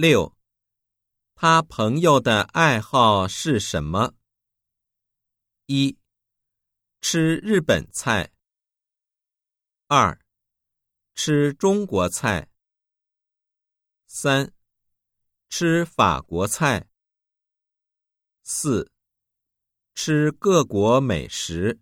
六他朋友的爱好是什么？一吃日本菜。二吃中国菜。三吃法国菜。四吃各国美食